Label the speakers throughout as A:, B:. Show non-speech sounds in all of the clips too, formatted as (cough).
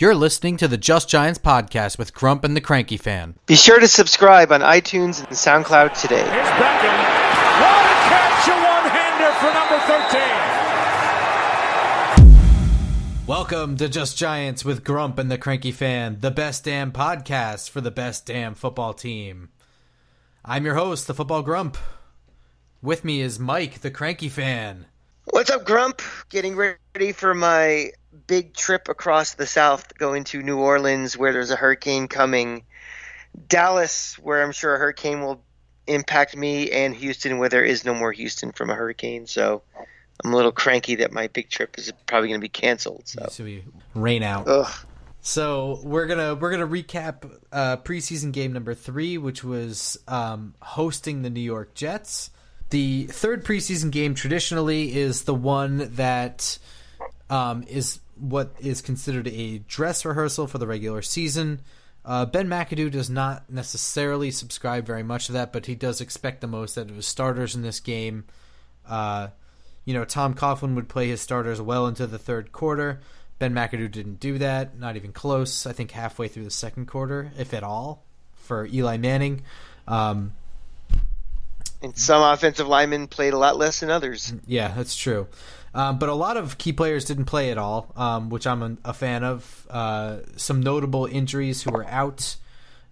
A: You're listening to the Just Giants podcast with Grump and the Cranky Fan.
B: Be sure to subscribe on iTunes and SoundCloud today.
C: Here's Beckham. What a catch, a one-hander for number 13.
A: Welcome to Just Giants with Grump and the Cranky Fan, the best damn podcast for the best damn football team. I'm your host, the Football Grump. With me is Mike, the Cranky Fan.
B: What's up, Grump? Getting ready for my big trip across the South, going to New Orleans where there's a hurricane coming, Dallas where I'm sure a hurricane will impact me, and Houston where there is no more Houston from a hurricane. So I'm a little cranky that my big trip is probably going to be canceled. So,
A: we rain out.
B: Ugh.
A: So we're gonna we're gonna recap uh, preseason game number three, which was um, hosting the New York Jets. The third preseason game traditionally is the one that um, is what is considered a dress rehearsal for the regular season. Uh, ben McAdoo does not necessarily subscribe very much to that, but he does expect the most out of his starters in this game. Uh, you know, Tom Coughlin would play his starters well into the third quarter. Ben McAdoo didn't do that, not even close. I think halfway through the second quarter, if at all, for Eli Manning. Um,
B: and some offensive linemen played a lot less than others.
A: Yeah, that's true. Um, but a lot of key players didn't play at all, um, which I'm a, a fan of. Uh, some notable injuries who were out.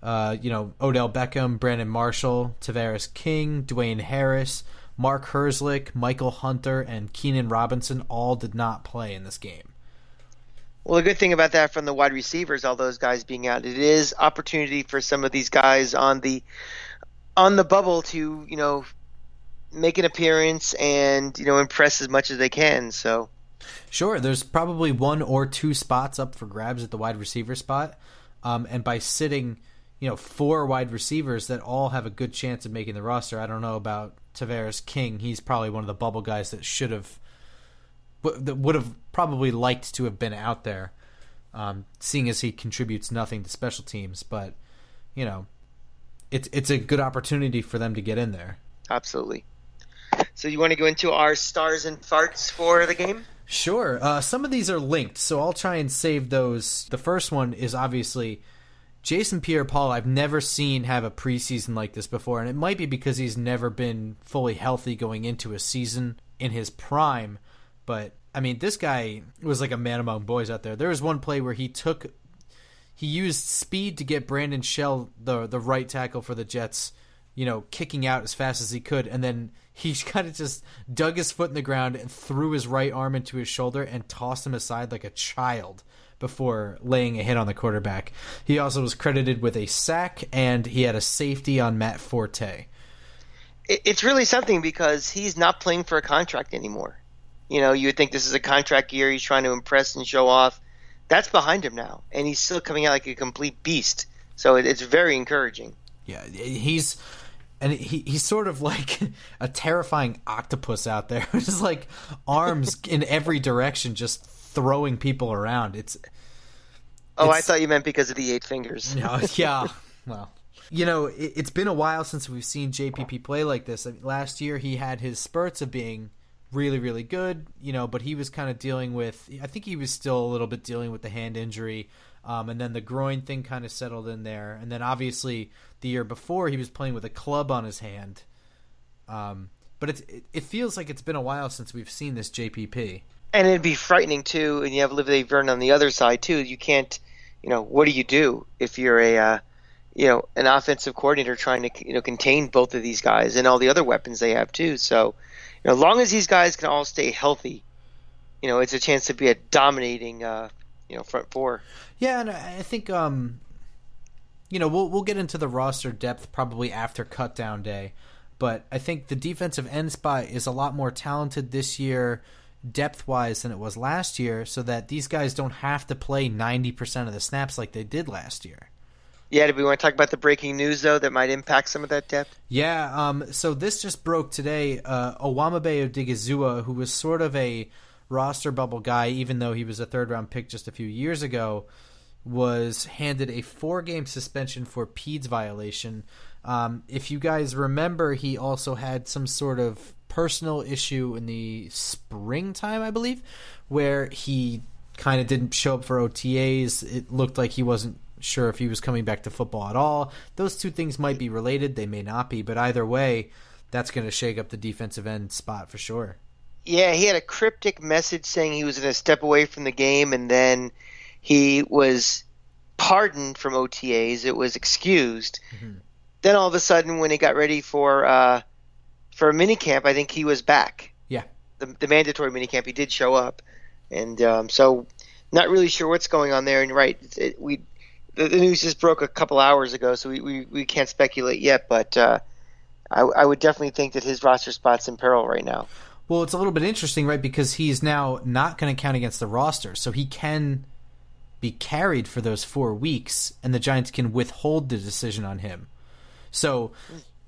A: Uh, you know, Odell Beckham, Brandon Marshall, Tavarres King, Dwayne Harris, Mark Herzlich, Michael Hunter, and Keenan Robinson all did not play in this game.
B: Well, the good thing about that from the wide receivers, all those guys being out, it is opportunity for some of these guys on the on the bubble to you know make an appearance and you know impress as much as they can. So
A: sure, there's probably one or two spots up for grabs at the wide receiver spot, um, and by sitting you know four wide receivers that all have a good chance of making the roster. I don't know about Tavarres King. He's probably one of the bubble guys that should have that would have probably liked to have been out there, um, seeing as he contributes nothing to special teams. But you know, it's it's a good opportunity for them to get in there.
B: Absolutely. So you want to go into our stars and farts for the game?
A: Sure. Uh, some of these are linked, so I'll try and save those. The first one is obviously Jason Pierre-Paul. I've never seen have a preseason like this before, and it might be because he's never been fully healthy going into a season in his prime. But I mean, this guy was like a man among boys out there. There was one play where he took, he used speed to get Brandon Shell, the the right tackle for the Jets, you know, kicking out as fast as he could, and then he (laughs) kind of just dug his foot in the ground and threw his right arm into his shoulder and tossed him aside like a child before laying a hit on the quarterback. He also was credited with a sack and he had a safety on Matt Forte.
B: It's really something because he's not playing for a contract anymore. You know, you would think this is a contract year. He's trying to impress and show off. That's behind him now, and he's still coming out like a complete beast. So it's very encouraging.
A: Yeah, he's and he he's sort of like (laughs) a terrifying octopus out there, (laughs) just like arms (laughs) in every direction, just throwing people around. It's.
B: Oh, it's, I thought you meant because of the eight fingers.
A: no, yeah. Well, you know, it, has been a while since we've seen JPP play like this. I mean, last year he had his spurts of being really, really good, you know, but he was kind of dealing with. I think he was still a little bit dealing with the hand injury. Um, and then the groin thing kind of settled in there. And then obviously the year before he was playing with a club on his hand. Um, but it, it feels like it's been a while since we've seen this JPP.
B: And it'd be frightening too. And you have Olivier Vernon on the other side too. You can't, you know, what do you do if you're a, uh, you know, an offensive coordinator trying to, you know, contain both of these guys and all the other weapons they have too. So, you know, as long as these guys can all stay healthy, you know, it's a chance to be a dominating, uh, you know, front four.
A: Yeah, and I think um, you know we'll we'll get into the roster depth probably after cutdown day, but I think the defensive end spot is a lot more talented this year depth wise than it was last year, so that these guys don't have to play ninety percent of the snaps like they did last year.
B: Yeah, do we want to talk about the breaking news though that might impact some of that depth?
A: Yeah, um, so this just broke today. Uh, Owamagbe Odighizuwa, who was sort of a roster bubble guy, even though he was a third round pick just a few years ago, was handed a four game suspension for PEDS violation. Um, if you guys remember, he also had some sort of personal issue in the springtime, I believe, where he kind of didn't show up for OTAs. It looked like he wasn't sure if he was coming back to football at all. Those two things might be related, they may not be, but either way, that's going to shake up the defensive end spot for sure.
B: Yeah, he had a cryptic message saying he was going to step away from the game, and then he was pardoned from OTAs. It was excused. Mm-hmm. Then all of a sudden, when he got ready for uh, for a mini camp, I think he was back.
A: Yeah,
B: the, the mandatory mini camp, he did show up, and um, so not really sure what's going on there. And right, it, we the, the, news just broke a couple hours ago, so we, we, we can't speculate yet. But uh, I, I would definitely think that his roster spot's in peril right now.
A: Well, it's a little bit interesting, right? Because he's now not going to count against the roster, so he can be carried for those four weeks, and the Giants can withhold the decision on him. So,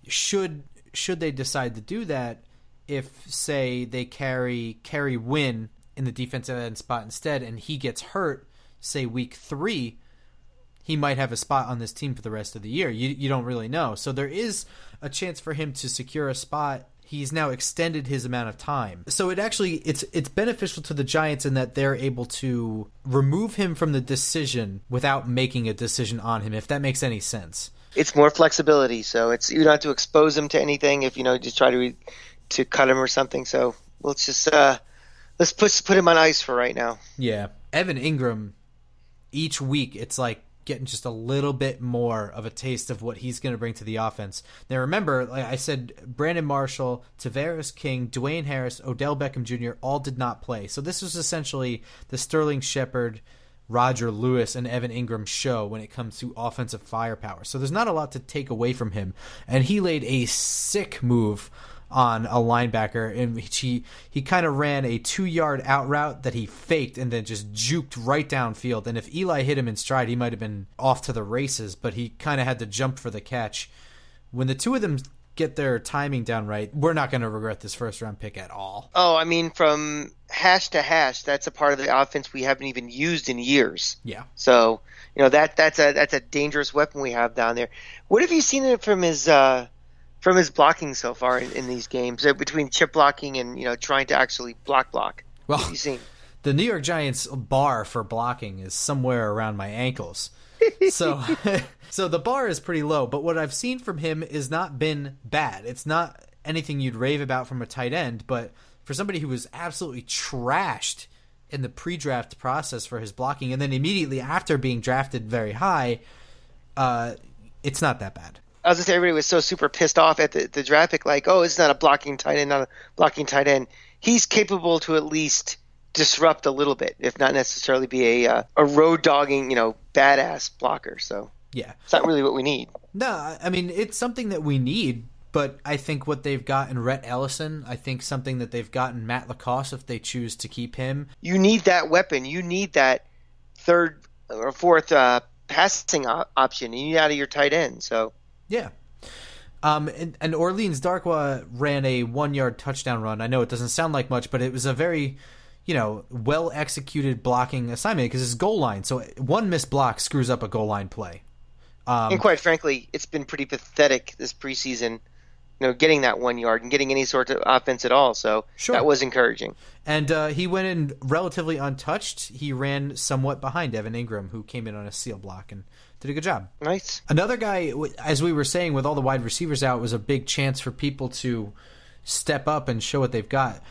A: should should they decide to do that, if say they carry Kerry Wynn in the defensive end spot instead, and he gets hurt, say week three, he might have a spot on this team for the rest of the year. You you don't really know. So there is a chance for him to secure a spot. He's now extended his amount of time. So it actually it's it's beneficial to the Giants in that they're able to remove him from the decision without making a decision on him if that makes any sense.
B: It's more flexibility, so it's you don't have to expose him to anything if you know just try to to cut him or something. So let's just uh let's put put him on ice for right now.
A: Yeah. Evan Engram each week it's like getting just a little bit more of a taste of what he's going to bring to the offense. Now, remember, like I said, Brandon Marshall, Tavarres King, Dwayne Harris, Odell Beckham Jr. all did not play. So this was essentially the Sterling Shepard, Roger Lewis, and Evan Engram show when it comes to offensive firepower. So there's not a lot to take away from him. And he laid a sick move on a linebacker, and he he kind of ran a two yard out route that he faked and then just juked right downfield. And if Eli hit him in stride, he might have been off to the races, but he kind of had to jump for the catch. When the two of them get their timing down right, we're not going to regret this first round pick at all.
B: Oh, I mean, from hash to hash, that's a part of the offense we haven't even used in years.
A: Yeah.
B: So you know that that's a that's a dangerous weapon we have down there. What have you seen it from his? Uh, from his blocking so far in, in these games uh, between chip blocking and you know trying to actually block block.
A: Well, you seen? the New York Giants bar for blocking is somewhere around my ankles. so (laughs) so the bar is pretty low, but what I've seen from him is not been bad. It's not anything you'd rave about from a tight end, but for somebody who was absolutely trashed in the pre-draft process for his blocking and then immediately after being drafted very high, uh, it's not that bad.
B: I was gonna say everybody was so super pissed off at the, the draft pick, like, oh, it's not a blocking tight end, not a blocking tight end. He's capable to at least disrupt a little bit, if not necessarily be a uh, a road dogging, you know, badass blocker. So
A: yeah,
B: it's not really what we need.
A: No, I mean it's something that we need, but I think what they've got in Rhett Ellison, I think something that they've got in Matt LaCosse if they choose to keep him.
B: You need that weapon. You need that third or fourth uh, passing op- option. You need out of your tight end. So
A: yeah. Um, and, and Orleans Darkwa ran a one yard touchdown run. I know it doesn't sound like much, but it was a very, you know, well executed blocking assignment because it's goal line. So one missed block screws up a goal line play.
B: Um, and quite frankly, it's been pretty pathetic this preseason. You know, getting that one yard and getting any sort of offense at all. So sure. that was encouraging.
A: And uh, he went in relatively untouched. He ran somewhat behind Evan Engram, who came in on a seal block and did a good job.
B: Nice.
A: Another guy, as we were saying, with all the wide receivers out, was a big chance for people to step up and show what they've got.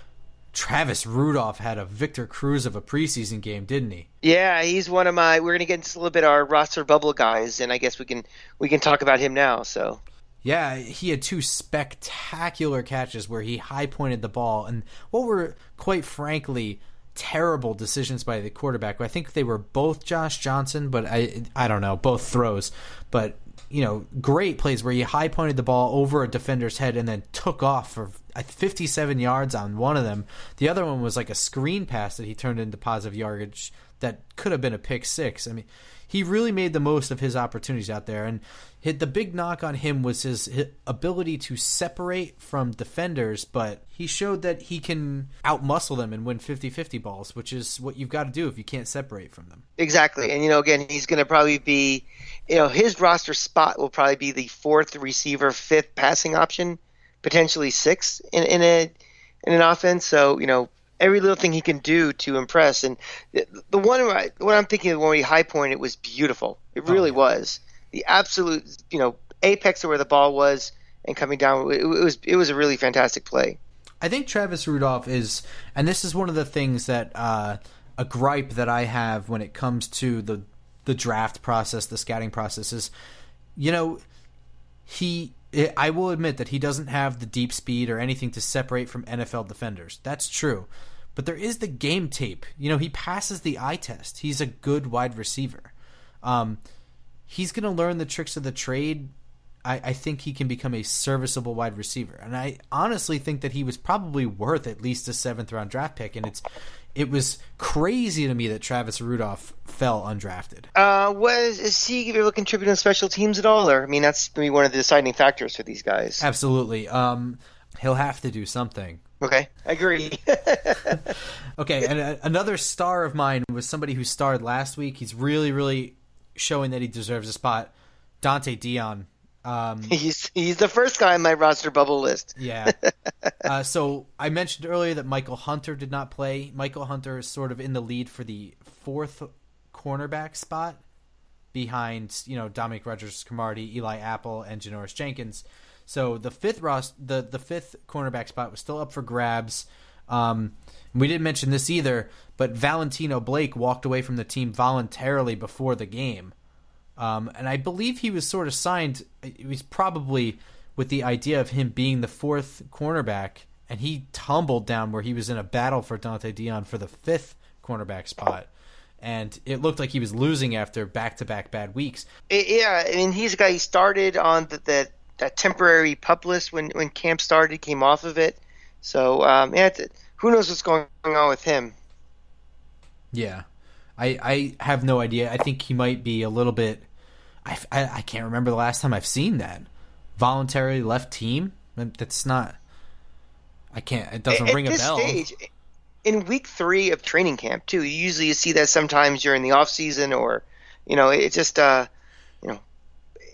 A: Travis Rudolph had a Victor Cruz of a preseason game, didn't he?
B: Yeah, he's one of my. We're gonna get into a little bit our roster bubble guys, and I guess we can we can talk about him now. So.
A: Yeah, he had two spectacular catches where he high pointed the ball, and what were quite frankly terrible decisions by the quarterback. I think they were both Josh Johnson, but I I don't know both throws, but you know great plays where he high pointed the ball over a defender's head and then took off for 57 yards on one of them. The other one was like a screen pass that he turned into positive yardage that could have been a pick six. I mean, he really made the most of his opportunities out there. And the big knock on him was his, his ability to separate from defenders, but he showed that he can outmuscle them and win 50-50 balls, which is what you've got to do if you can't separate from them.
B: Exactly. And you know, again, he's going to probably be, you know, his roster spot will probably be the fourth receiver, fifth passing option, potentially sixth in, in a in an offense. So, you know, every little thing he can do to impress. And the, the one where I, when I'm thinking of when he high point, it was beautiful. It really
A: yeah.
B: was the absolute you know apex of where the ball was and coming down. It, it was it was a really fantastic play.
A: I think Travis Rudolph is, and this is one of the things that uh, a gripe that I have when it comes to the the draft process, the scouting process is, you know, he. I will admit that he doesn't have the deep speed or anything to separate from NFL defenders. That's true. But there is the game tape. You know, he passes the eye test. He's a good wide receiver. Um, he's going to learn the tricks of the trade I, I, think he can become a serviceable wide receiver. And I honestly think that he was probably worth at least a seventh round draft pick. And it's it was crazy to me that Travis Rudolph fell undrafted.
B: Uh, was is he able to contribute on special teams at all? Or I mean, that's gonna be one of the deciding factors for these guys.
A: Absolutely. Um, he'll have to do something.
B: Okay, I agree. (laughs)
A: okay, and a, another star of mine was somebody who starred last week. He's really, really showing that he deserves a spot. Donte Deayon
B: um, (laughs) he's he's the first guy on my roster bubble list. (laughs)
A: yeah. Uh, so I mentioned earlier that Michael Hunter did not play. Michael Hunter is sort of in the lead for the fourth cornerback spot behind you know Dominique Rodgers, Cromartie, Eli Apple, and Janoris Jenkins. So the fifth Ross, the the fifth cornerback spot was still up for grabs. Um, we didn't mention this either, but Valentino Blake walked away from the team voluntarily before the game. Um, and I believe he was sort of signed. It was probably with the idea of him being the fourth cornerback, and he tumbled down where he was in a battle for Donte Deayon for the fifth cornerback spot. And it looked like he was losing after back-to-back bad weeks.
B: Yeah, I mean he's a guy. He started on the, the that temporary pup list when when camp started, came off of it. So um, yeah, who knows what's going on with him?
A: Yeah, I I have no idea. I think he might be a little bit I, I, I can't remember the last time I've seen that voluntary left team. That's not. I can't. It doesn't
B: At
A: ring a bell.
B: Stage, in week three of training camp too, you usually you see that sometimes during the off season or, you know, it's just uh, you know,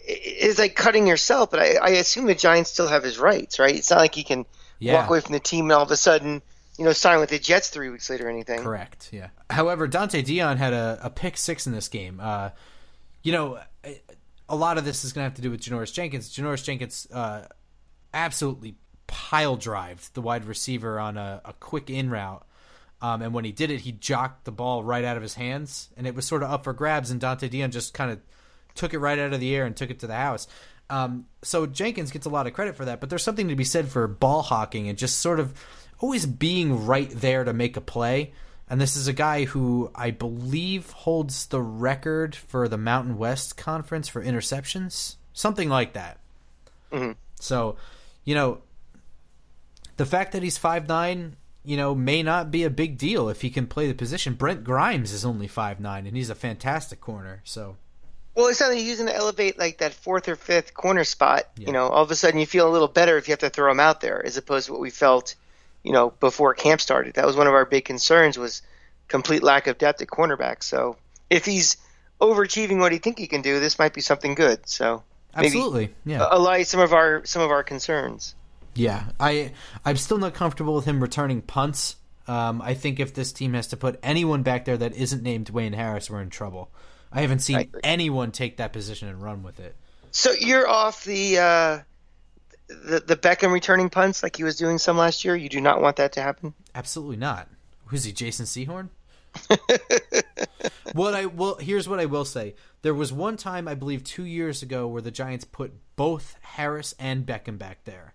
B: it's like cutting yourself. But I, I assume the Giants still have his rights, right? It's not like he can yeah. walk away from the team and all of a sudden you know, sign with the Jets three weeks later or anything.
A: Correct. Yeah. However, Donte Deayon had a, a pick six in this game. Uh, you know, a lot of this is going to have to do with Janoris Jenkins. Janoris Jenkins uh, absolutely pile drived the wide receiver on a, a quick in route. Um, and when he did it, he jocked the ball right out of his hands, and it was sort of up for grabs. And Donte Deayon just kind of took it right out of the air and took it to the house. Um, so Jenkins gets a lot of credit for that, but there's something to be said for ball hawking and just sort of always being right there to make a play. And this is a guy who I believe holds the record for the Mountain West Conference for interceptions, something like that. Mm-hmm. So, you know, the fact that he's five nine, you know, may not be a big deal if he can play the position. Brent Grimes is only five nine, and he's a fantastic corner. So,
B: well, it's something he's going to elevate like that fourth or fifth corner spot. Yeah. You know, all of a sudden you feel a little better if you have to throw him out there, as opposed to what we felt you know, before camp started. That was one of our big concerns was complete lack of depth at cornerback. So if he's overachieving what he think he can do, this might be something good. So
A: absolutely, yeah,
B: allay some of our some of our concerns.
A: Yeah, I I'm still not comfortable with him returning punts. Um, I think if this team has to put anyone back there that isn't named Dwayne Harris, we're in trouble. I haven't seen I anyone take that position and run with it.
B: So you're off the uh, the the Beckham returning punts like he was doing some last year? You do not want that to happen.
A: Absolutely not. Who's he? Jason Sehorn. (laughs) what I well here's what I will say. There was one time I believe two years ago where the Giants put both Harris and Beckham back there.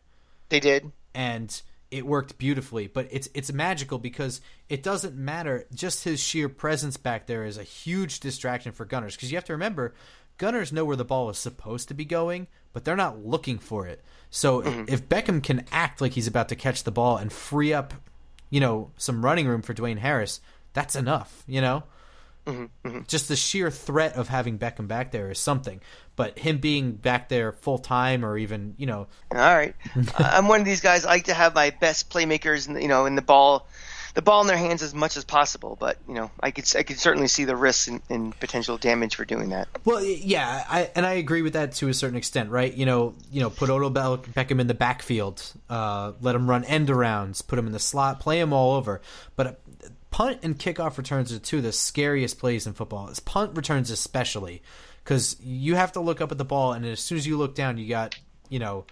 B: They did,
A: and it worked beautifully. But it's it's magical because it doesn't matter. Just his sheer presence back there is a huge distraction for Gunners because you have to remember Gunners know where the ball is supposed to be going, but they're not looking for it. So mm-hmm. if Beckham can act like he's about to catch the ball and free up, you know, some running room for Dwayne Harris, that's enough, you know? Mm-hmm. Mm-hmm. Just the sheer threat of having Beckham back there is something. But him being back there full time or even, you know.
B: All right. (laughs) I'm one of these guys. I like to have my best playmakers, in, you know, in the ball the ball in their hands as much as possible. But you know, I could I could certainly see the risks and, and potential damage for doing that.
A: Well, yeah, I, and I agree with that to a certain extent, right? You know, you know, put Odell Beckham in the backfield, uh, let him run end arounds, put him in the slot, play him all over. But uh, punt and kickoff returns are two of the scariest plays in football. It's punt returns especially because you have to look up at the ball, and as soon as you look down, you got you know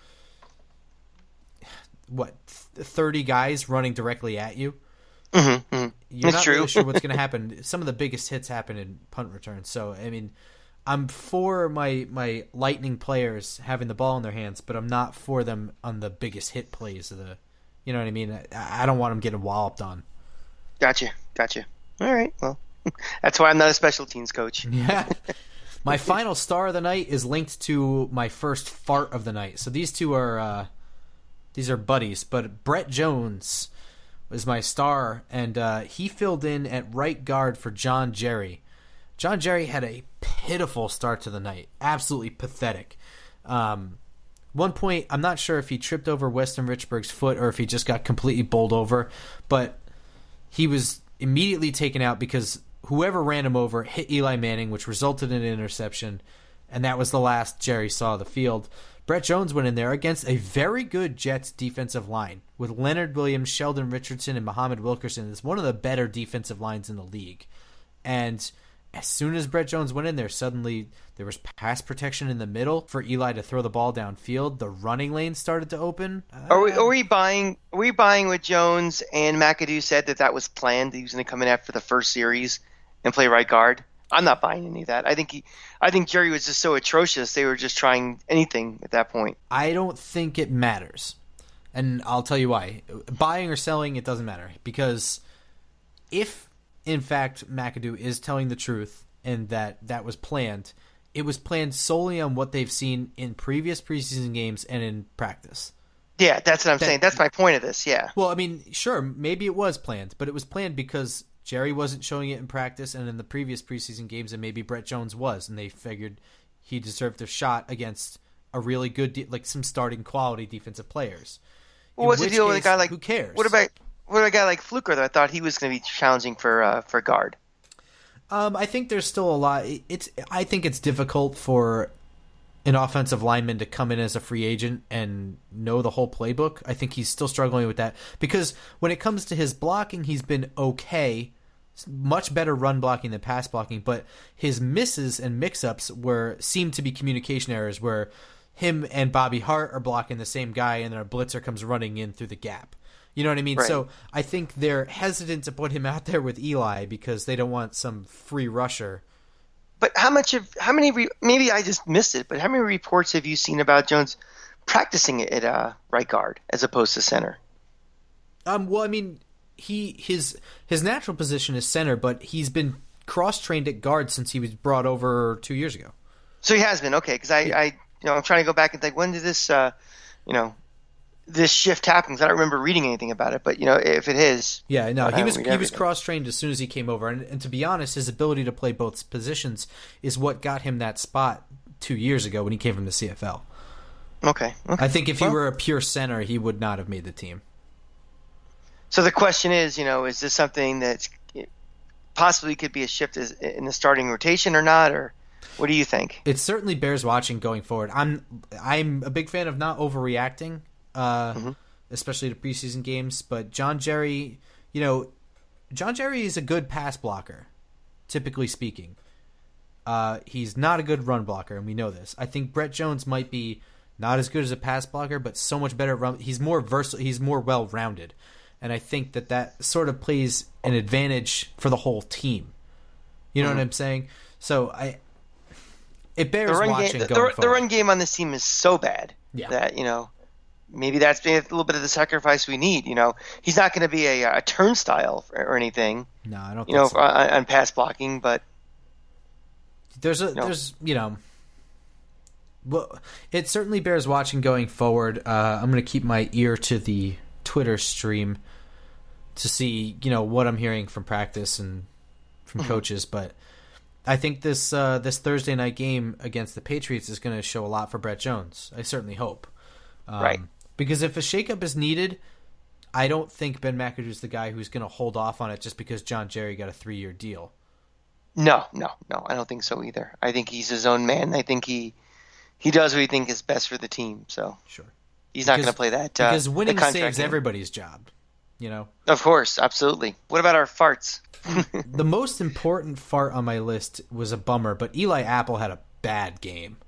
A: what thirty guys running directly at you.
B: Mm-hmm, mm-hmm.
A: You're
B: That's
A: not
B: true.
A: really sure what's going (laughs) to happen. Some of the biggest hits happen in punt returns. So I mean, I'm for my my lightning players having the ball in their hands, but I'm not for them on the biggest hit plays of the. You know what I mean? I, I don't want them getting walloped on.
B: Gotcha, gotcha. All right, well, (laughs) that's why I'm not a special teams coach. (laughs)
A: Yeah. (laughs) my final star of the night is linked to my first fart of the night. So these two are uh, these are buddies, but Brett Jones was my star, and uh, he filled in at right guard for John Jerry. John Jerry had a pitiful start to the night, absolutely pathetic. Um, one point, I'm not sure if he tripped over Weston Richburg's foot or if he just got completely bowled over, but he was immediately taken out because whoever ran him over hit Eli Manning, which resulted in an interception, and that was the last Jerry saw of the field. Brett Jones went in there against a very good Jets defensive line with Leonard Williams, Sheldon Richardson, and Muhammad Wilkerson. It's one of the better defensive lines in the league. And as soon as Brett Jones went in there, suddenly there was pass protection in the middle for Eli to throw the ball downfield. The running lane started to open.
B: Are we, uh, are we buying? Are we buying with Jones and McAdoo said that that was planned? He was going to come in after the first series and play right guard. I'm not buying any of that. I think he, I think Jerry was just so atrocious. They were just trying anything at that point.
A: I don't think it matters. And I'll tell you why. Buying or selling, it doesn't matter. Because if, in fact, McAdoo is telling the truth and that that was planned, it was planned solely on what they've seen in previous preseason games and in practice.
B: Yeah, that's what I'm saying. That's my point of this. Yeah.
A: Well, I mean, sure, maybe it was planned, but it was planned because Jerry wasn't showing it in practice and in the previous preseason games, and maybe Brett Jones was, and they figured he deserved a shot against a really good, de- like some starting quality defensive players.
B: Well, what's the deal with a guy like
A: who cares?
B: What about what a guy like Fluker that I thought he was going to be challenging for uh, for guard?
A: Um, I think there's still a lot. It's I think it's difficult for an offensive lineman to come in as a free agent and know the whole playbook. I think he's still struggling with that because when it comes to his blocking, he's been okay, much better run blocking than pass blocking. But his misses and mix-ups were seem to be communication errors where him and Bobby Hart are blocking the same guy, and then a blitzer comes running in through the gap. You know what I mean?
B: Right.
A: So I think they're hesitant to put him out there with Eli because they don't want some free rusher.
B: But how much of how many? Re, maybe I just missed it. But how many reports have you seen about Jones practicing at uh, right guard as opposed to center?
A: Um, well, I mean, he his his natural position is center, but he's been cross trained at guard since he was brought over two years ago.
B: So he has been okay because I, I, you know, I'm trying to go back and think when did this, uh, you know, this shift happen? 'Cause I don't remember reading anything about it. But you know, if it is,
A: Yeah, no, he was he was cross trained as soon as he came over, and, and to be honest, his ability to play both positions is what got him that spot two years ago when he came from the CFL.
B: okay. okay.
A: I think if he were a pure center, he would not have made the team.
B: So the question is, you know, is this something that's possibly could be a shift in the starting rotation or not, or what do you think?
A: It certainly bears watching going forward. I'm I'm a big fan of not overreacting, uh,
B: Mm-hmm.
A: especially the preseason games. But John Jerry, you know, John Jerry is a good pass blocker, typically speaking. Uh, he's not a good run blocker, and we know this. I think Brett Jones might be not as good as a pass blocker, but so much better. at Run- he's more versatile. He's more well rounded, and I think that that sort of plays an advantage for the whole team. You know what I'm saying? So I, it bears
B: Mm-hmm. The run
A: watching
B: game, the, the, the run game on this team is so bad
A: Yeah.
B: that you know maybe that's been a little bit of the sacrifice we need. You know, he's not going to be a, a turnstile or, anything.
A: no, I don't.
B: You
A: think
B: know,
A: so.
B: on, on pass blocking, but
A: there's a
B: no.
A: there's you know well it certainly bears watching going forward uh, i'm going to keep my ear to the twitter stream to see you know what i'm hearing from practice and from
B: Mm-hmm.
A: coaches but i think this uh, this thursday night game against the patriots is going to show a lot for brett jones i certainly hope um,
B: Right.
A: Because if a shakeup is needed I don't think Ben McAdoo is the guy who's going to hold off on it just because John Jerry got a three year deal.
B: No, no, no. I don't think so either. I think he's his own man. I think he he does what he thinks is best for the team. So
A: Sure.
B: he's not going to play that. Uh,
A: Because winning saves
B: game.
A: everybody's job. You know,
B: Of course, absolutely. What about our farts? (laughs)
A: the most important fart on my list was a bummer, but Eli Apple had a bad game.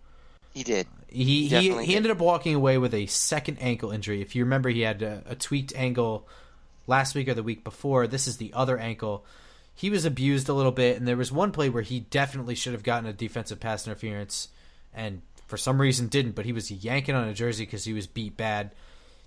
B: He did.
A: He he,
B: Definitely
A: he ended up walking away with a second ankle injury. If you remember, he had a, a tweaked ankle last week or the week before. This is the other ankle. He was abused a little bit, and there was one play where he definitely should have gotten a defensive pass interference, and for some reason didn't. But he was yanking on a jersey because he was beat bad.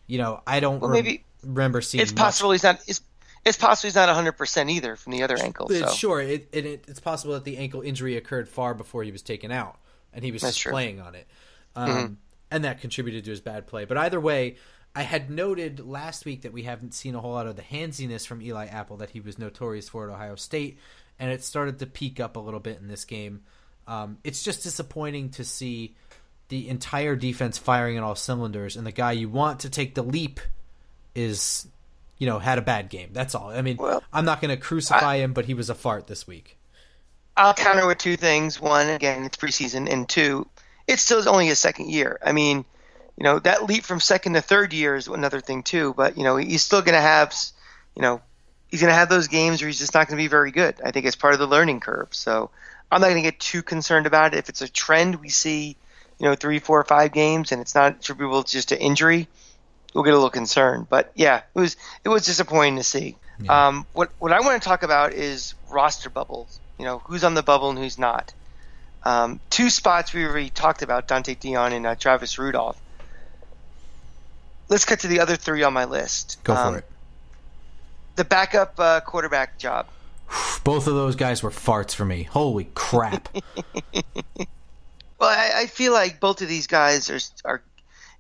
A: You know, I don't
B: Well,
A: rem-
B: maybe
A: remember seeing.
B: It's
A: much-
B: possible he's not. It's, it's possible he's not 100 percent either from the other ankle. So
A: Sure, it, it, it, it's possible that the ankle injury occurred far before he was taken out, and he was
B: That's
A: just
B: true.
A: playing on it, um, and that contributed to his bad play. But either way, I had noted last week that we haven't seen a whole lot of the handsiness from Eli Apple that he was notorious for at Ohio State, and it started to peak up a little bit in this game. Um, it's just disappointing to see the entire defense firing on all cylinders, and the guy you want to take the leap is, you know, had a bad game. That's all. I mean,
B: Well,
A: I'm not going to crucify him, but he was a fart this week.
B: I'll counter with two things. One, again, it's preseason, and two, it's still only his second year. I mean, you know, that leap from second to third year is another thing too. But you know, he's still going to have, you know, he's going to have those games where he's just not going to be very good. I think it's part of the learning curve. So I'm not going to get too concerned about it. If it's a trend we see, you know, three, four, five games, and it's not attributable to just to injury, we'll get a little concerned. But yeah, it was it was disappointing to see. Um, what what I want to talk about is roster bubbles. You know, who's on the bubble and who's not. Um, two spots we already talked about: Donte Deayon and uh, Travis Rudolph. Let's cut to the other three on my list.
A: Go for
B: Um,
A: it.
B: The backup uh, quarterback job. (sighs)
A: Both of those guys were farts for me. Holy crap. (laughs)
B: Well, I, I feel like both of these guys are are.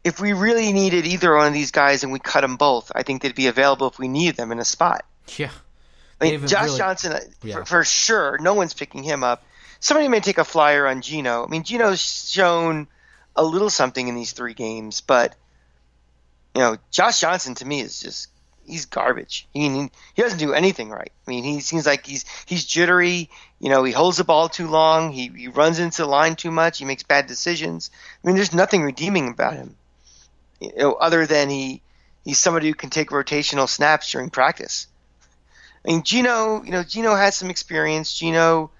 B: If we really needed either one of these guys and we cut them both, I think they'd be available if we needed them in a spot.
A: yeah.
B: I mean, Josh
A: really-
B: Johnson, uh,
A: Yeah.
B: for, for sure, no one's picking him up. Somebody may take a flyer on Geno. I mean, Geno's shown a little something in these three games, but you know, Josh Johnson to me is just he's garbage. He he doesn't do anything right. I mean, he seems like he's he's jittery. You know, he holds the ball too long. He he runs into the line too much. He makes bad decisions. I mean, there's nothing redeeming about him. You know, other than he he's somebody who can take rotational snaps during practice. I mean, Geno, you know, Geno has some experience. Geno,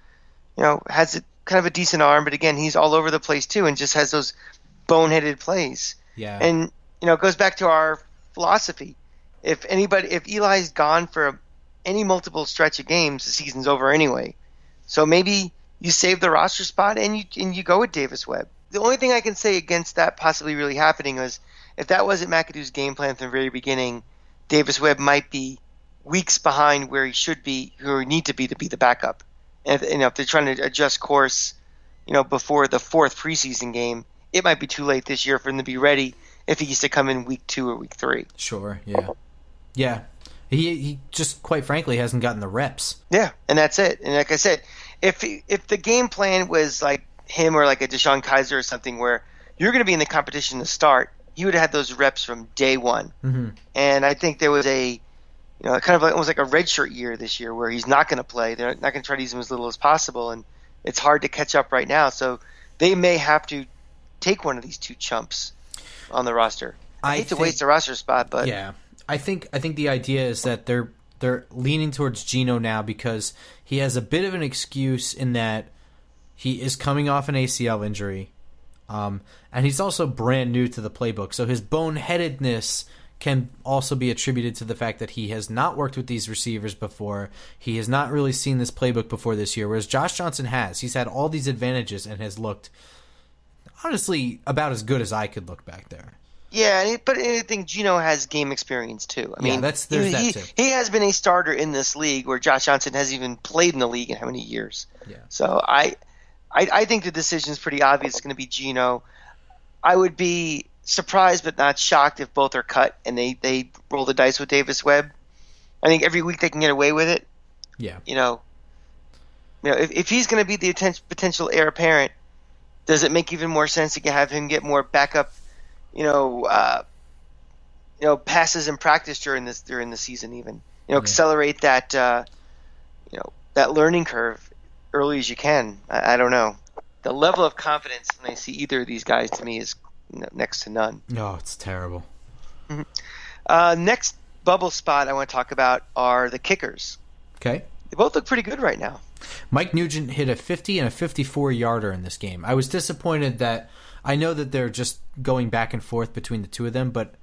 B: you know, has a, kind of a decent arm, but again, he's all over the place too, and just has those boneheaded plays.
A: Yeah.
B: And you know, it goes back to our philosophy. If anybody, if Eli's gone for any multiple stretch of games, the season's over anyway. So maybe you save the roster spot and you and you go with Davis Webb. The only thing I can say against that possibly really happening is if that wasn't McAdoo's game plan from the very beginning, Davis Webb might be weeks behind where he should be, where he need to be to be the backup. And if, you know, if they're trying to adjust course, you know, before the fourth preseason game, it might be too late this year for him to be ready if he used to come in week two or week three.
A: Sure, yeah. Yeah. He he just quite frankly hasn't gotten the reps.
B: Yeah, and that's it. And like I said, if he- if the game plan was like him or like a DeShone Kizer or something where you're going to be in the competition to start, he would have had those reps from day one.
A: Mm-hmm.
B: And I think there was a, you know, kind of like almost like a redshirt year this year where he's not going to play. They're not going to try to use him as little as possible, and it's hard to catch up right now. So they may have to take one of these two chumps on the roster. I,
A: I
B: hate to waste a roster spot, but
A: Yeah, I think I think the idea is that they're they're leaning towards Geno now because he has a bit of an excuse in that he is coming off an ACL injury, um, and he's also brand new to the playbook. So his boneheadedness can also be attributed to the fact that he has not worked with these receivers before. He has not really seen this playbook before this year, whereas Josh Johnson has. He's had all these advantages and has looked honestly about as good as I could look back there.
B: Yeah, but I think Geno has game experience too. I
A: Yeah,
B: mean,
A: that's- there's
B: he,
A: that
B: he,
A: too.
B: he has been a starter in this league where Josh Johnson has even played in the league in how many years?
A: Yeah.
B: So I, I, I think the decision is pretty obvious. It's going to be Geno. I would be surprised but not shocked if both are cut and they they roll the dice with Davis Webb. I think every week they can get away with it.
A: Yeah.
B: You know, you know if, if he's going to be the potential heir apparent, does it make even more sense to have him get more backup? You know, uh, you know passes in practice during this during the season even you know accelerate that uh, you know that learning curve early as you can. I, I don't know the level of confidence when I see either of these guys to me is next to none.
A: No, it's terrible.
B: Uh, next bubble spot I want to talk about are the kickers.
A: Okay.
B: They both look pretty good right now.
A: Mike Nugent hit a 50 and a 54 yarder in this game. I was disappointed that I know that they're just going back and forth between the two of them, but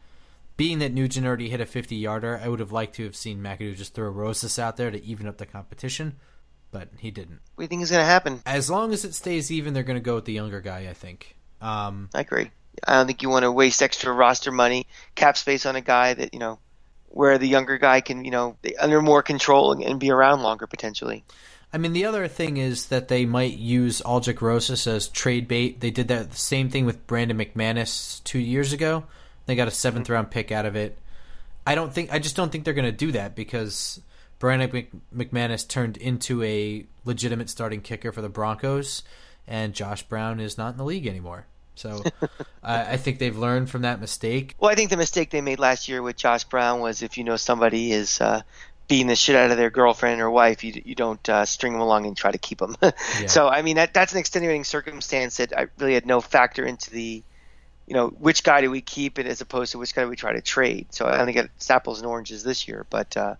A: being that Nugent already hit a 50 yarder, I would have liked to have seen McAdoo just throw Rosas out there to even up the competition, but he didn't.
B: What do you think is going to happen?
A: As long as it stays even, they're going to go with the younger guy, I think. Um,
B: I agree. I don't think you want to waste extra roster money, cap space on a guy that you know, where the younger guy can you know under more control and, be around longer potentially.
A: I mean, the other thing is that they might use Aldrich Rosas as trade bait. They did that the same thing with Brandon McManus two years ago. They got a mm-hmm. seventh round pick out of it. I don't think. I just don't think they're going to do that because Brandon Mc, McManus turned into a legitimate starting kicker for the Broncos, and Josh Brown is not in the league anymore. So I I think they've learned from that mistake.
B: Well, I think the mistake they made last year with Josh Brown was if you know somebody is uh, beating the shit out of their girlfriend or wife, you you don't uh, string them along and try to keep them. (laughs) So I mean that that's an extenuating circumstance that I really had no factor into the, you know, which guy do we keep it as opposed to which guy do we try to trade. So I think it's apples and oranges this year, but. Uh,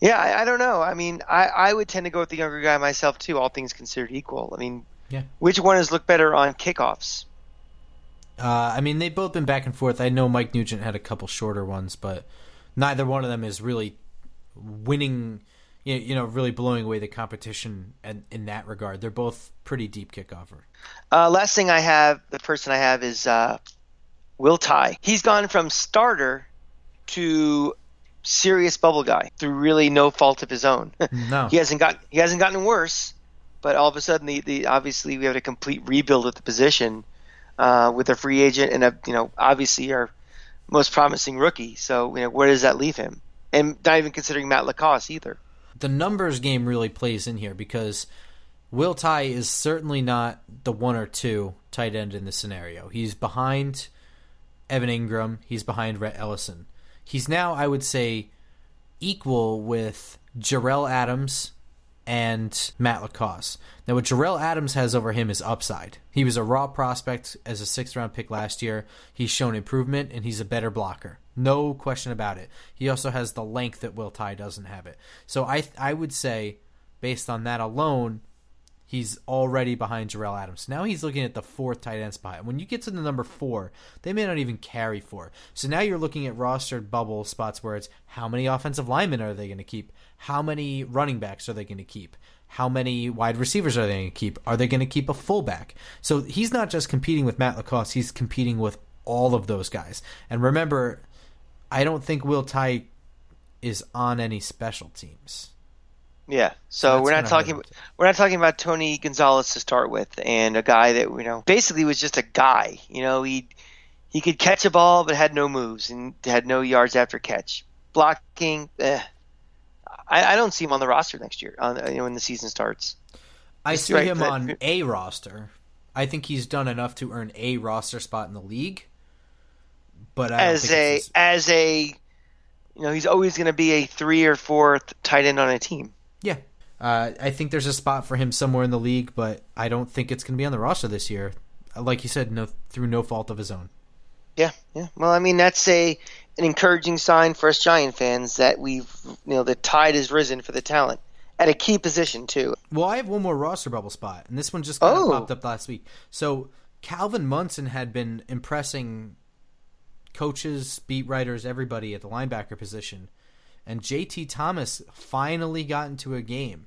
B: yeah, I, I don't know. I mean, I, I would tend to go with the younger guy myself too, all things considered equal. I mean,
A: Yeah.
B: which one has looked better on kickoffs?
A: Uh, I mean, they've both been back and forth. I know Mike Nugent had a couple shorter ones, but neither one of them is really winning. You know, you know really blowing away the competition in, in that regard. They're both pretty deep kickoffer.
B: Uh, last thing I have, the person I have is uh, Will Tye. He's gone from starter to serious bubble guy through really no fault of his own. (laughs)
A: No,
B: he hasn't got he hasn't gotten worse, but all of a sudden the, the obviously we have a complete rebuild at the position uh, with a free agent and a you know obviously our most promising rookie. So you know where does that leave him? And not even considering Matt LaCosse either.
A: the numbers game really plays in here because Will Tye is certainly not the one or two tight end in this scenario. He's behind Evan Engram. He's behind Rhett Ellison. He's now, I would say, equal with Jerell Adams and Matt LaCosse. Now, what Jerell Adams has over him is upside. He was a raw prospect as a sixth round pick last year. He's shown improvement, and he's a better blocker. No question about it. He also has the length that Will Tye doesn't have it. So I I would say, based on that alone, he's already behind Jerell Adams. Now he's looking at the fourth tight end spot. When you get to the number four, they may not even carry four. So now you're looking at rostered bubble spots where it's how many offensive linemen are they going to keep? How many running backs are they going to keep? How many wide receivers are they going to keep? Are they going to keep a fullback? So he's not just competing with Matt LaCosse, he's competing with all of those guys. And remember, I don't think Will Tye is on any special teams.
B: Yeah. So
A: That's
B: we're not talking
A: hurt.
B: we're not talking about Tony Gonzalez to start with and a guy that you know basically was just a guy. You know, he he could catch a ball but had no moves and had no yards after catch. Blocking, eh. I, I don't see him on the roster next year. On you know, when the season starts.
A: I see
B: right,
A: him on (laughs) a roster. I think he's done enough to earn a roster spot in the league. But I
B: as a
A: his-
B: as a you know he's always going to be a three or fourth tight end on a team.
A: yeah, uh, I think there's a spot for him somewhere in the league, but I don't think it's going to be on the roster this year. Like you said, no through no fault of his own.
B: Yeah, yeah. Well, I mean that's a an encouraging sign for us Giant fans that we've you know the tide has risen for the talent at a key position too.
A: Well, I have one more roster bubble spot, and this one just kind of
B: Oh.
A: popped up last week. So Calvin Munson had been impressing coaches, beat writers, everybody at the linebacker position, and JT Thomas finally got into a game.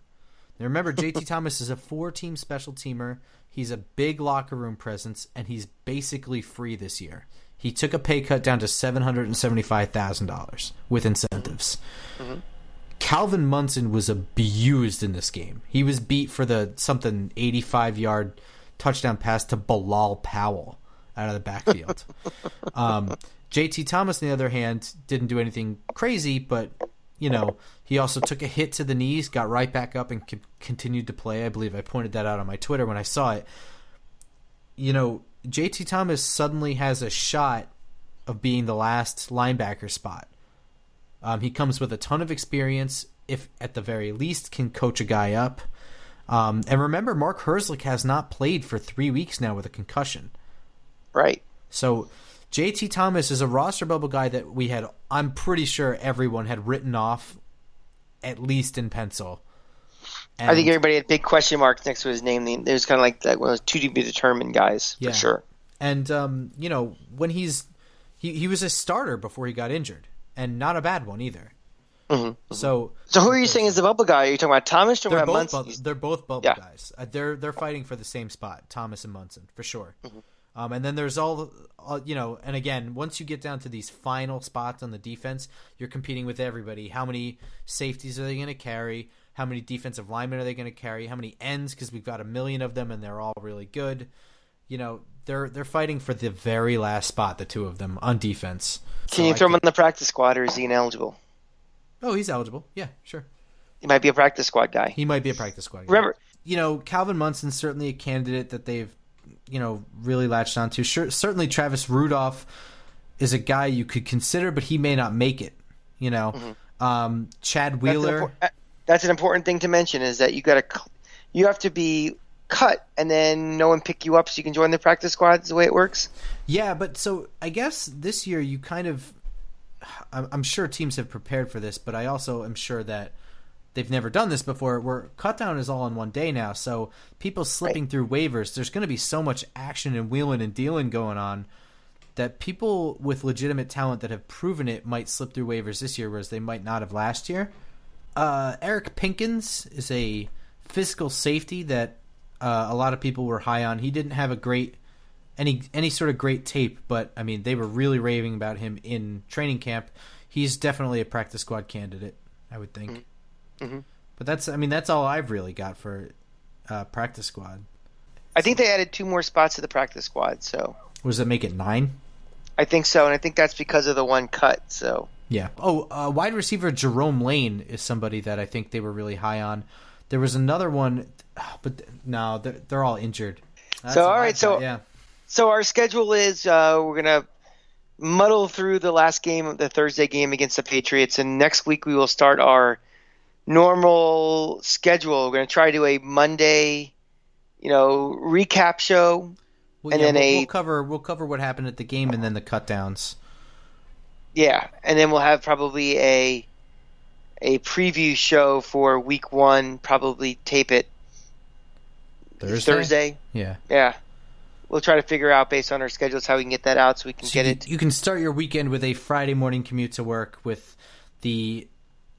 A: Now remember, (laughs) JT Thomas is a four-team special teamer. He's a big locker room presence, and he's basically free this year. He took a pay cut down to seven hundred and seventy-five thousand dollars with incentives. Calvin Munson was abused in this game. He was beat for the something 85 yard touchdown pass to Bilal Powell out of the backfield. (laughs) um, JT Thomas, on the other hand, didn't do anything crazy, but you know he also took a hit to the knees, got right back up, and c- continued to play. I believe I pointed that out on my Twitter when I saw it. You know, JT Thomas suddenly has a shot of being the last linebacker spot. Um, he comes with a ton of experience. If at the very least can coach a guy up. Um, and remember, Mark Herzlich has not played for three weeks now with a concussion.
B: Right.
A: So JT Thomas is a roster bubble guy that we had. I'm pretty sure everyone had written off, at least in pencil.
B: And, I think everybody had big question marks next to his name. It was kind of like that one of those two to be determined guys
A: yeah.
B: for sure.
A: And um, you know when he's he he was a starter before he got injured, and not a bad one either.
B: Mm-hmm.
A: So,
B: so who are you saying is the bubble guy? Are you talking about Thomas? Or
A: they're,
B: about
A: both
B: Munson?
A: bu- they're both bubble
B: Yeah.
A: guys. Uh, they're they're fighting for the same spot, Thomas and Munson for sure.
B: Mm-hmm.
A: Um, and then there's all, all you know. And again, once you get down to these final spots on the defense, you're competing with everybody. How many safeties are they going to carry? How many defensive linemen are they going to carry? How many ends? Because we've got a million of them, and they're all really good. You know, they're they're fighting for the very last spot. The two of them on defense.
B: Can
A: So
B: you
A: I
B: throw him
A: think-
B: in the practice squad, or is he ineligible?
A: Oh, he's eligible. Yeah, sure.
B: He might be a practice squad guy.
A: He might be a practice squad. guy.
B: Remember,
A: you know, Calvin Munson's certainly a candidate that they've, you know, really latched onto. Sure, certainly Travis Rudolph is a guy you could consider, but he may not make it. You know, um, Chad
B: Mm-hmm. that's an,
A: Wheeler.
B: impor- uh, that's an important thing to mention is that you got to you have to be cut and then no one pick you up so you can join the practice squad. Is the way it works.
A: Yeah, but so I guess this year you kind of, I'm, I'm sure teams have prepared for this, but I also am sure that they've never done this before. Where cut down is all in one day now, so people slipping through waivers. There's going to be so much action and wheeling and dealing going on that people with legitimate talent that have proven it might slip through waivers this year, whereas they might not have last year. Uh, Eric Pinkins is a physical safety that uh, a lot of people were high on. He didn't have a great any any sort of great tape, but I mean they were really raving about him in training camp. He's definitely a practice squad candidate, I would think.
B: Mhm.
A: But that's I mean that's all I've really got for uh, practice squad.
B: I think they added two more spots to the practice squad, so
A: What does that make it nine?
B: I think so, and I think that's because of the one cut. So
A: Yeah. Oh, uh, wide receiver Jerome Lane is somebody that I think they were really high on. There was another one, (sighs) but no, they're, they're all injured. That's
B: So,
A: all
B: all
A: I've
B: right, so-
A: got, yeah,
B: So our schedule is uh, we're gonna muddle through the last game the Thursday game against the Patriots, and next week we will start our normal schedule. We're gonna try to do a Monday, you know, recap show.
A: Well,
B: and
A: yeah,
B: then
A: we'll,
B: a-
A: we'll cover we'll cover what happened at the game and then the cut downs.
B: Yeah, and then we'll have probably a a preview show for Week One. Probably tape it
A: Thursday.
B: Thursday.
A: Yeah.
B: Yeah, we'll try to figure out based on our schedules how we can get that out so we can
A: So
B: get
A: you,
B: it.
A: you can start your weekend with a Friday morning commute to work with the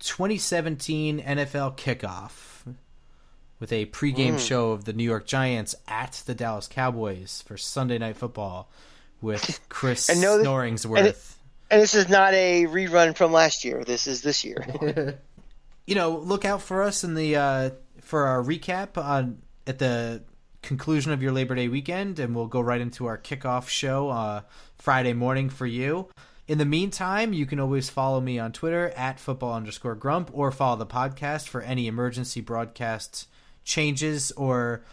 A: 2017 NFL kickoff with a pregame
B: Mm.
A: show of the New York Giants at the Dallas Cowboys for Sunday Night Football with (laughs) Chris
B: And know that-
A: Snoringsworth.
B: And this is not a rerun from last year. This is this year. (laughs)
A: you know, look out for us in the uh, for our recap on at the conclusion of your Labor Day weekend, and we'll go right into our kickoff show uh, Friday morning for you. In the meantime, you can always follow me on Twitter at football underscore grump or follow the podcast for any emergency broadcast changes or,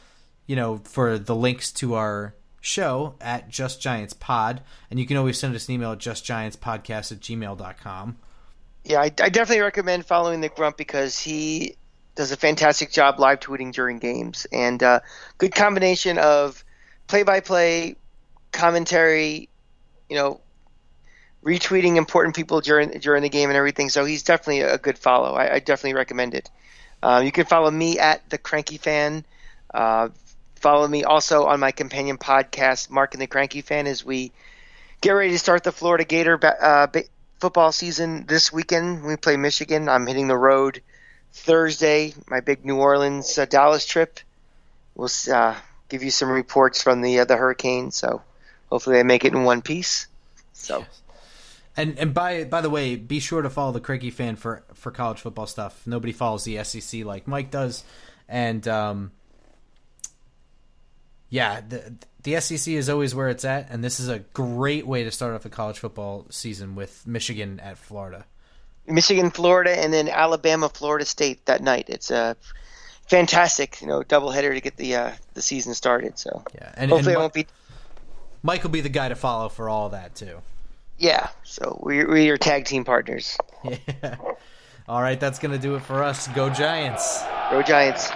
A: you know, for the links to our show at Just Giants Pod. And you can always send us an email at justgiantspodcast at gmail.com.
B: Yeah, I, I definitely recommend following the Grump because he does a fantastic job live tweeting during games and uh, good combination of play-by-play commentary, you know, retweeting important people during during the game and everything. So he's definitely a good follow. I, I definitely recommend it. Uh, you can follow me at the Cranky Fan. Uh, follow me also on my companion podcast, Mark and the Cranky Fan, as we get ready to start the Florida Gator uh, football season this weekend. We play Michigan. I'm hitting the road Thursday. My big New Orleans uh, Dallas trip. We'll uh, give you some reports from the uh, the Hurricanes. So hopefully they make it in one piece. So
A: And and by by the way, be sure to follow the Cranky fan for for college football stuff. Nobody follows the SEC like Mike does, and um, yeah, the the SEC is always where it's at, and this is a great way to start off the college football season with Michigan at Florida.
B: Michigan, Florida, and then Alabama, Florida State that night. It's a fantastic, you know, doubleheader to get the uh, the season started. So
A: Yeah, and,
B: hopefully
A: and
B: it won't be.
A: Mike will be the guy to follow for all that too.
B: Yeah, so we're, we're your tag team partners. (laughs)
A: Yeah. All right, that's going to do it for us. Go Giants.
B: Go Giants.